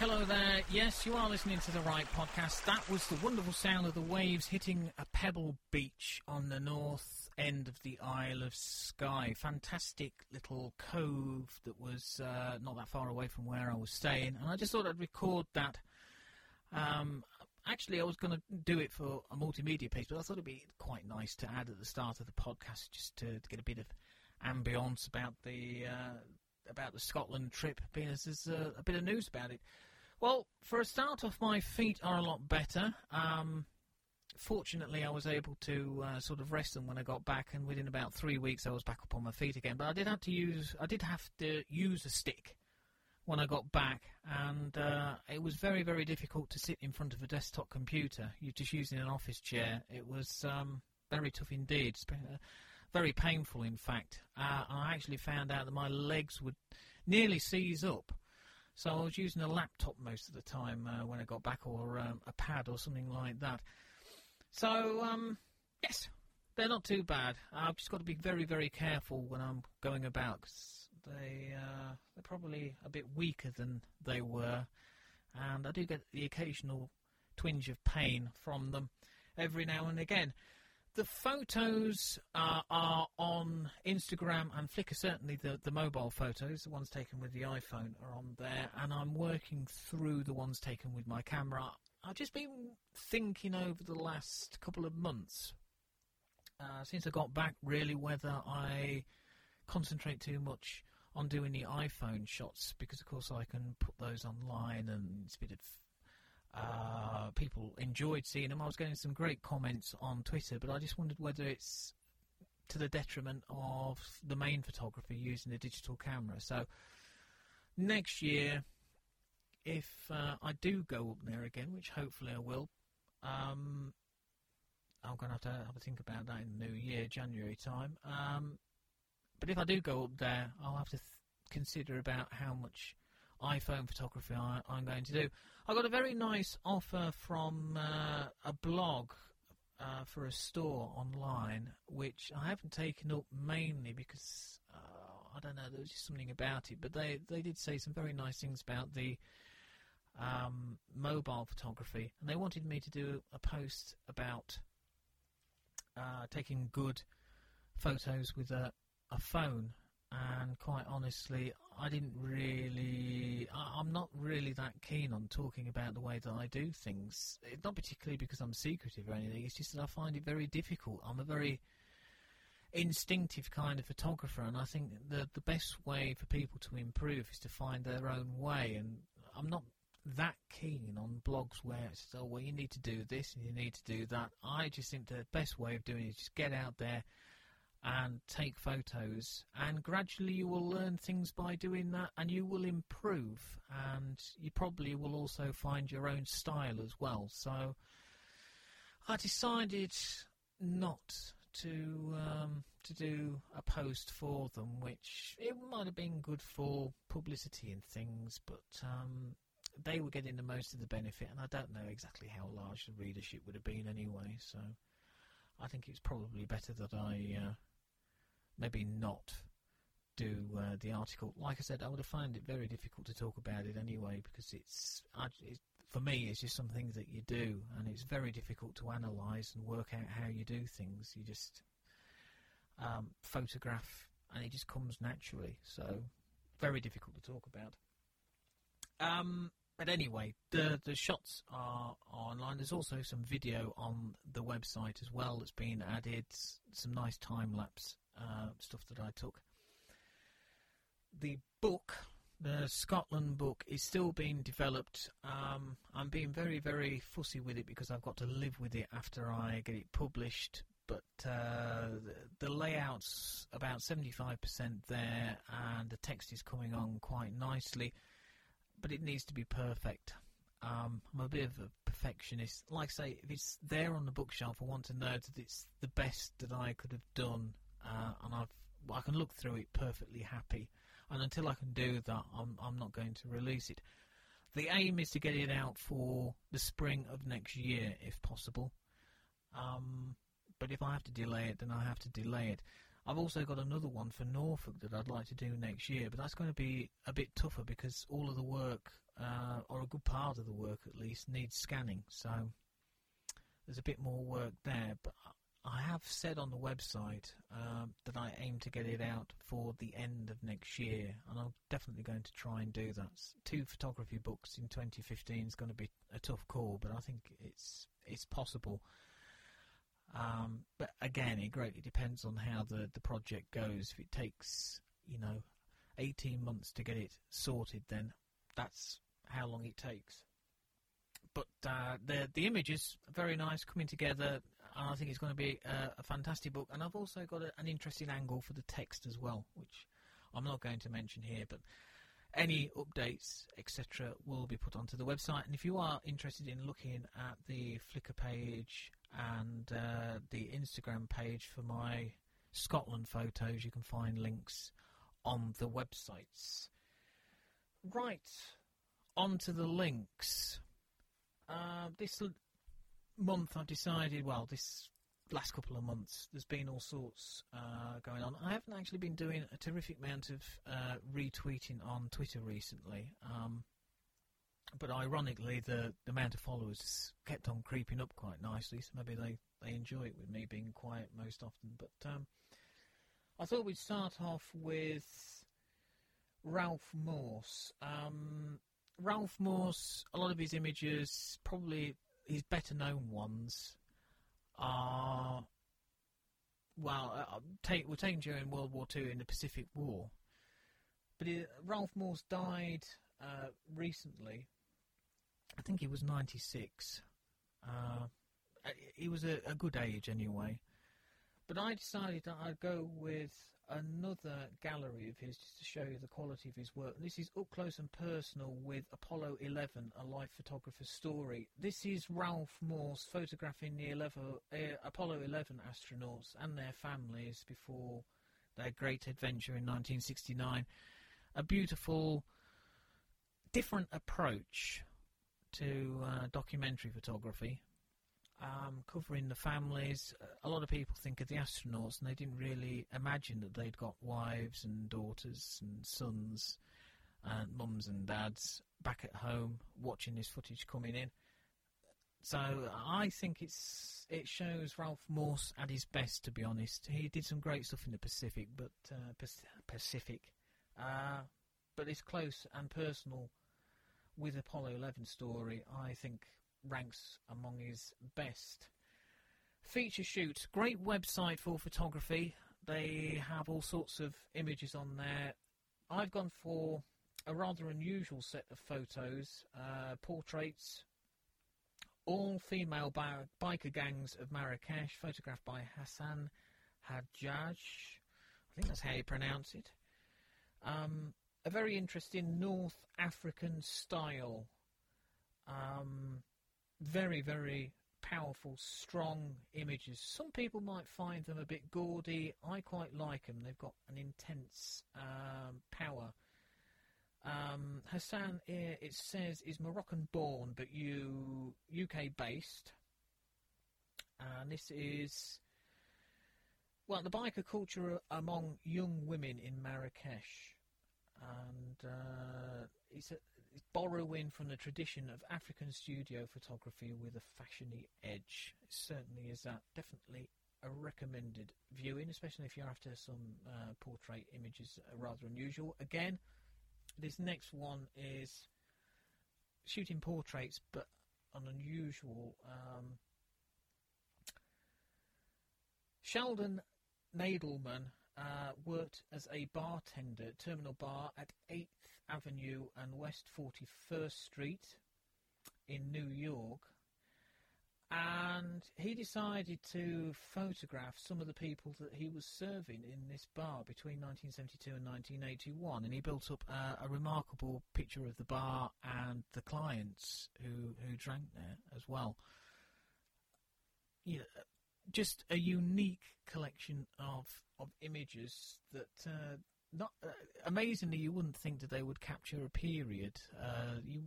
Hello there. Yes, you are listening to the right podcast. That was the wonderful sound of the waves hitting a pebble beach on the north end of the Isle of Skye. Fantastic little cove that was uh, not that far away from where I was staying, and I just thought I'd record that. Um, actually, I was going to do it for a multimedia piece, but I thought it'd be quite nice to add at the start of the podcast just to, to get a bit of ambience about the uh, about the Scotland trip, being as there's uh, a bit of news about it. Well, for a start off, my feet are a lot better. Um, fortunately, I was able to uh, sort of rest them when I got back, and within about three weeks, I was back up on my feet again. But I did have to use, I did have to use a stick when I got back, and uh, it was very, very difficult to sit in front of a desktop computer. You're just using an office chair. It was um, very tough indeed. Uh, very painful, in fact. Uh, I actually found out that my legs would nearly seize up so I was using a laptop most of the time uh, when I got back, or um, a pad or something like that. So um, yes, they're not too bad. I've just got to be very, very careful when I'm going about because they uh, they're probably a bit weaker than they were, and I do get the occasional twinge of pain from them every now and again. The photos uh, are on Instagram and Flickr. Certainly, the, the mobile photos, the ones taken with the iPhone, are on there, and I'm working through the ones taken with my camera. I've just been thinking over the last couple of months, uh, since I got back, really whether I concentrate too much on doing the iPhone shots because, of course, I can put those online and it's a bit of uh, people enjoyed seeing them. I was getting some great comments on Twitter, but I just wondered whether it's to the detriment of the main photography using a digital camera. So next year, if uh, I do go up there again, which hopefully I will, um, I'm going to have to have a think about that in the new year, January time. Um, but if I do go up there, I'll have to th- consider about how much iPhone photography I, am going to do. I got a very nice offer from uh, a blog uh, for a store online, which I haven't taken up mainly because uh, I don't know. There was just something about it, but they they did say some very nice things about the um, mobile photography, and they wanted me to do a post about uh, taking good photos with a a phone and quite honestly, I didn't really. I, am not really that keen on talking about the way that I do things. It's not particularly because I'm secretive or anything. It's just that I find it very difficult. I'm a very instinctive kind of photographer, and I think the the best way for people to improve is to find their own way. And I'm not that keen on blogs where it's oh well you need to do this and you need to do that. I just think the best way of doing it is just get out there and take photos. And gradually you will learn things by doing that and you will improve. And you probably will also find your own style as well. So I decided not to um, to do a post for them which it might have been good for publicity and things but um, they were getting the most of the benefit and I don't know exactly how large the readership would have been anyway so I think it's probably better that I uh, maybe not do uh, the article. Like I said, I would have found it very difficult to talk about it anyway because it's, it's for me it's just something that you do, and it's very difficult to analyse and work out how you do things. You just um, photograph, and it just comes naturally. So very difficult to talk about. Um, but anyway, the the shots are online. There's also some video on the website as well that's been added. Some nice time lapse uh, stuff that I took. The book, the Scotland book, is still being developed. Um, I'm being very, very fussy with it because I've got to live with it after I get it published. But uh, the, the layout's about 75% there, and the text is coming on quite nicely. But it needs to be perfect. Um, I'm a bit of a perfectionist. Like I say, if it's there on the bookshelf, I want to know that it's the best that I could have done uh, and I've I can look through it perfectly happy. And until I can do that, I'm I'm not going to release it. The aim is to get it out for the spring of next year, if possible. Um, but if I have to delay it, then I have to delay it. I've also got another one for Norfolk that I'd like to do next year, but that's going to be a bit tougher because all of the work uh, or a good part of the work at least, needs scanning. So there's a bit more work there. But I have said on the website um, that I aim to get it out for the end of next year, and I'm definitely going to try and do that. Two photography books in 2015 is going to be a tough call, but I think it's it's possible. Um, but again, it greatly depends on how the, the project goes. If it takes, you know, 18 months to get it sorted, then that's how long it takes. But uh, the the images are very nice, coming together. I think it's going to be a, a fantastic book. And I've also got a, an interesting angle for the text as well, which I'm not going to mention here. But any updates, etc., will be put onto the website. And if you are interested in looking at the Flickr page and uh, the Instagram page for my Scotland photos, you can find links on the websites. Right, on to the links. Uh, this month I've decided, well, this last couple of months, there's been all sorts uh, going on. I haven't actually been doing a terrific amount of uh, retweeting on Twitter recently. Um, but ironically, the, the amount of followers kept on creeping up quite nicely, so maybe they, they enjoy it with me being quiet most often. But um, I thought we'd start off with Ralph Morse. Um, Ralph Morse, a lot of his images, probably his better known ones, are well, uh, take, were taken during World War Two in the Pacific War. But it, Ralph Morse died uh, recently. I think he was 96. Uh, he was a, a good age anyway. But I decided that I'd go with another gallery of his just to show you the quality of his work. This is up close and personal with Apollo 11, a life photographer's story. This is Ralph Morse photographing the 11, uh, Apollo 11 astronauts and their families before their great adventure in 1969. A beautiful, different approach to uh, documentary photography covering the families. A lot of people think of the astronauts, and they didn't really imagine that they'd got wives and daughters and sons and mums and dads back at home watching this footage coming in. So I think it's it shows Ralph Morse at his best. To be honest, he did some great stuff in the Pacific, but uh, Pacific, uh, but it's close and personal with Apollo 11 story. I think ranks among his best. Feature Shoot, great website for photography. They have all sorts of images on there. I've gone for a rather unusual set of photos, uh, portraits, all female bi- biker gangs of Marrakesh, photographed by Hassan Hajjaj. I think that's how you pronounce it. Um, a very interesting North African style. Um, very, very powerful, strong images. Some people might find them a bit gaudy. I quite like them. They've got an intense um, power. Um, Hassan, it says, is Moroccan born but you UK based. And this is, well, the biker culture among young women in Marrakesh. And uh, it's a, borrowing from the tradition of African studio photography with a fashiony edge. It certainly is that. Definitely a recommended viewing, especially if you're after some uh, portrait images rather unusual. Again, this next one is shooting portraits, but an unusual. Um, Sheldon Nadelman uh, worked as a bartender, terminal bar at 8th Avenue and West 41st Street in New York. And he decided to photograph some of the people that he was serving in this bar between 1972 and 1981. And he built up a remarkable picture of the bar and the clients who, who drank there as well. Know, just a unique collection of, of images that uh, not uh, amazingly, you wouldn't think that they would capture a period. Uh, you,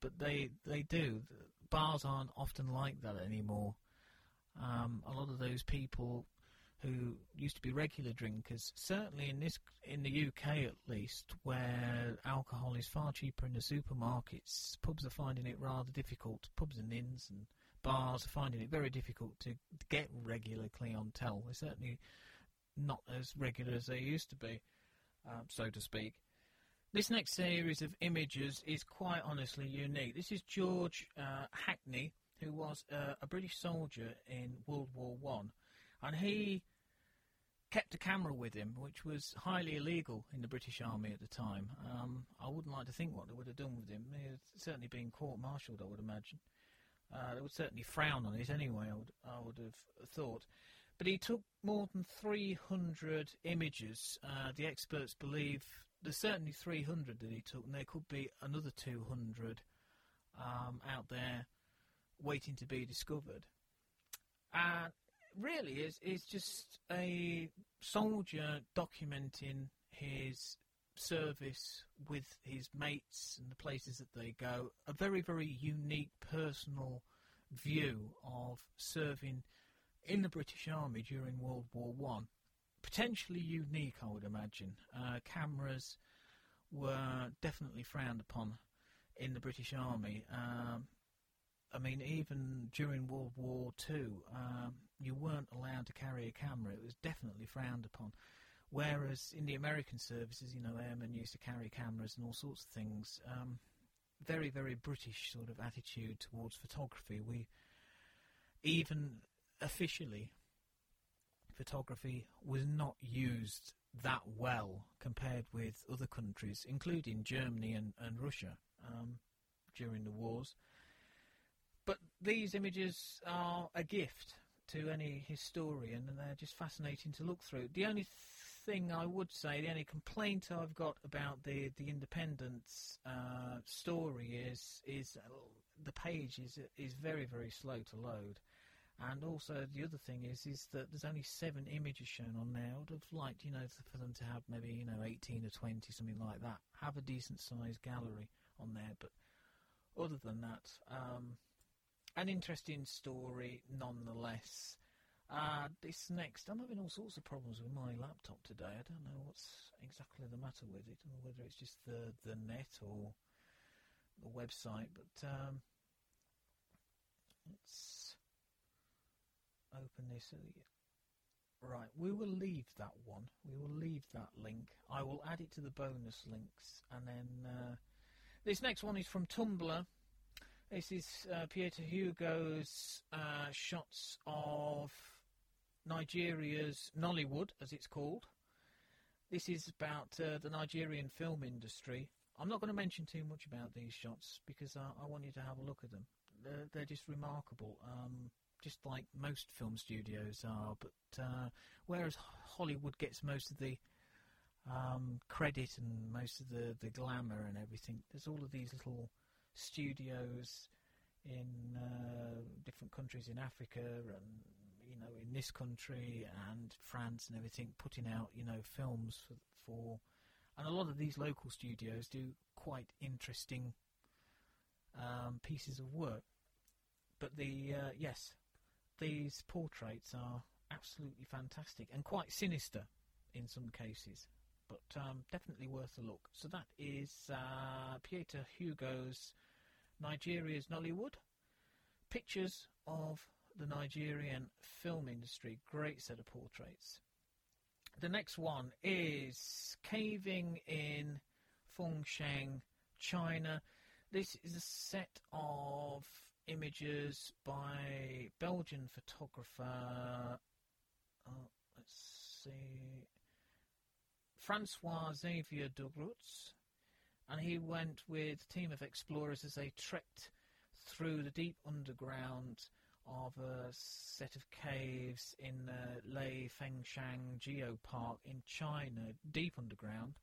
but they they do. Bars aren't often like that anymore. Um, a lot of those people who used to be regular drinkers, certainly in this in the UK at least, where alcohol is far cheaper in the supermarkets, pubs are finding it rather difficult. Pubs and inns and bars are finding it very difficult to get regular clientele. They're certainly not as regular as they used to be, um, so to speak. This next series of images is quite honestly unique. This is George uh, Hackney, who was uh, a British soldier in World War One, and he kept a camera with him, which was highly illegal in the British Army at the time. Um, I wouldn't like to think what they would have done with him. He had certainly been court-martialed, I would imagine. Uh, they would certainly frown on it anyway, I would, I would have thought. But he took more than 300 images. Uh, the experts believe there's certainly 300 that he took, and there could be another 200 um, out there waiting to be discovered. And really is is just a soldier documenting his service with his mates and the places that they go. A very very unique personal view of serving in the British Army during World War One. Potentially unique, I would imagine. Uh, cameras were definitely frowned upon in the British Army. Um, I mean, even during World War Two, um, you weren't allowed to carry a camera. It was definitely frowned upon. Whereas in the American services, you know, airmen used to carry cameras and all sorts of things. Um, very, very British sort of attitude towards photography. We even officially, photography was not used that well compared with other countries, including Germany and, and Russia um, during the wars. But these images are a gift to any historian, and they're just fascinating to look through. The only thing I would say, the only complaint I've got about the the Independence uh, story is is uh, the page is is very very slow to load. And also the other thing is is that there's only seven images shown on there. I would have liked, you know, for them to have maybe you know 18 or 20, something like that. Have a decent sized gallery on there, but other than that, um, an interesting story nonetheless. Uh, this next, I'm having all sorts of problems with my laptop today. I don't know what's exactly the matter with it, or whether it's just the the net or the website. But um, let's open this. Right, we will leave that one. We will leave that link. I will add it to the bonus links, and then uh, this next one is from Tumblr. This is uh, Pieter Hugo's uh, shots of Nigeria's Nollywood, as it's called. This is about uh, the Nigerian film industry. I'm not going to mention too much about these shots because I want you to have a look at them. They're, they're just remarkable, um, just like most film studios are. But uh, whereas Hollywood gets most of the um, credit and most of the, the glamour and everything, there's all of these little studios in uh, different countries in Africa and you know in this country and France and everything, putting out you know films for, for and a lot of these local studios do quite interesting um, pieces of work. But the uh, yes, these portraits are absolutely fantastic and quite sinister in some cases but um, definitely worth a look. So that is uh, Pieter Hugo's Nigeria's Nollywood. Pictures of the Nigerian film industry. Great set of portraits. The next one is Caving in Fengshan, China. This is a set of images by Belgian photographer. Oh, let's see. Francois Xavier De Ruydts, and he went with a team of explorers as they trekked through the deep underground of a set of caves in the Lei Fengshan Geopark in China, deep underground.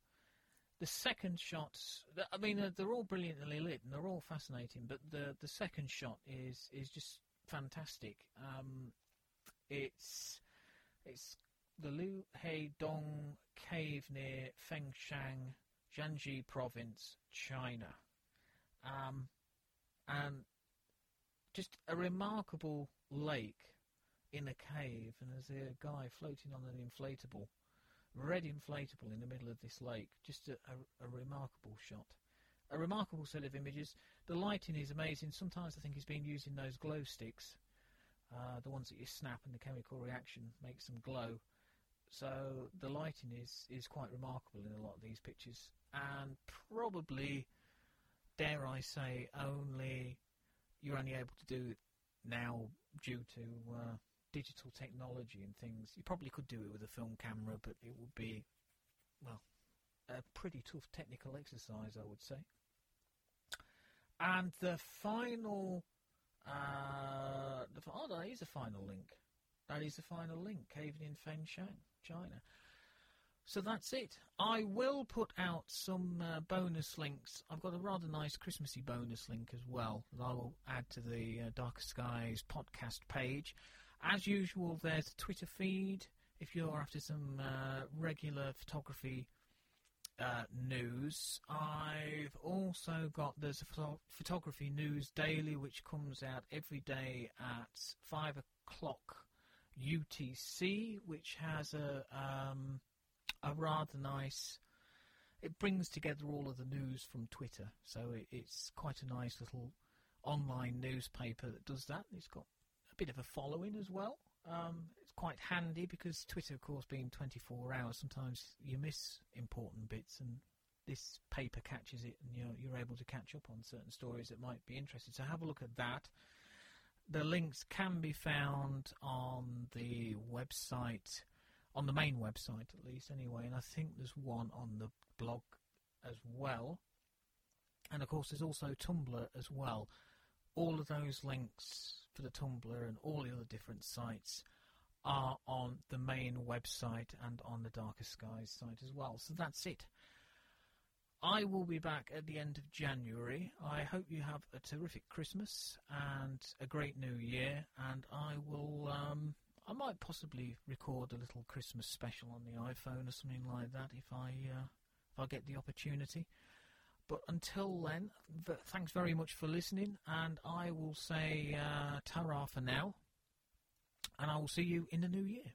The second shots, I mean, they're all brilliantly lit and they're all fascinating, but the the second shot is is just fantastic. Um, it's it's the Lu He Dong cave near Fengshan, Jiangxi province, China. Um, and just a remarkable lake in a cave, and there's a guy floating on an inflatable, red inflatable in the middle of this lake. Just a, a, a remarkable shot. A remarkable set of images. The lighting is amazing. Sometimes I think he's been using those glow sticks, uh, the ones that you snap and the chemical reaction makes them glow. So the lighting is, is quite remarkable in a lot of these pictures, and probably, dare I say, only you're only able to do it now due to uh, digital technology and things. You probably could do it with a film camera, but it would be, well, a pretty tough technical exercise, I would say. And the final, uh, the, oh, that is a final link. That is the final link, caving in Fengshang, China. So that's it. I will put out some uh, bonus links. I've got a rather nice Christmassy bonus link as well that I will add to the uh, Darker Skies podcast page. As usual, there's a Twitter feed if you're after some uh, regular photography uh, news. I've also got there's a photo- photography news daily which comes out every day at five o'clock UTC, which has a um, a rather nice. It brings together all of the news from Twitter, so it, it's quite a nice little online newspaper that does that. It's got a bit of a following as well. Um, it's quite handy because Twitter, of course, being 24 hours, sometimes you miss important bits, and this paper catches it, and you're, you're able to catch up on certain stories that might be interesting. So have a look at that. The links can be found on the website, on the main website at least, anyway, and I think there's one on the blog as well. And of course, there's also Tumblr as well. All of those links for the Tumblr and all the other different sites are on the main website and on the Darker Skies site as well. So that's it. I will be back at the end of January. I hope you have a terrific Christmas and a great New Year. And I will, um, I might possibly record a little Christmas special on the iPhone or something like that if I, uh, if I get the opportunity. But until then, th- thanks very much for listening, and I will say uh, ta for now, and I will see you in the new year.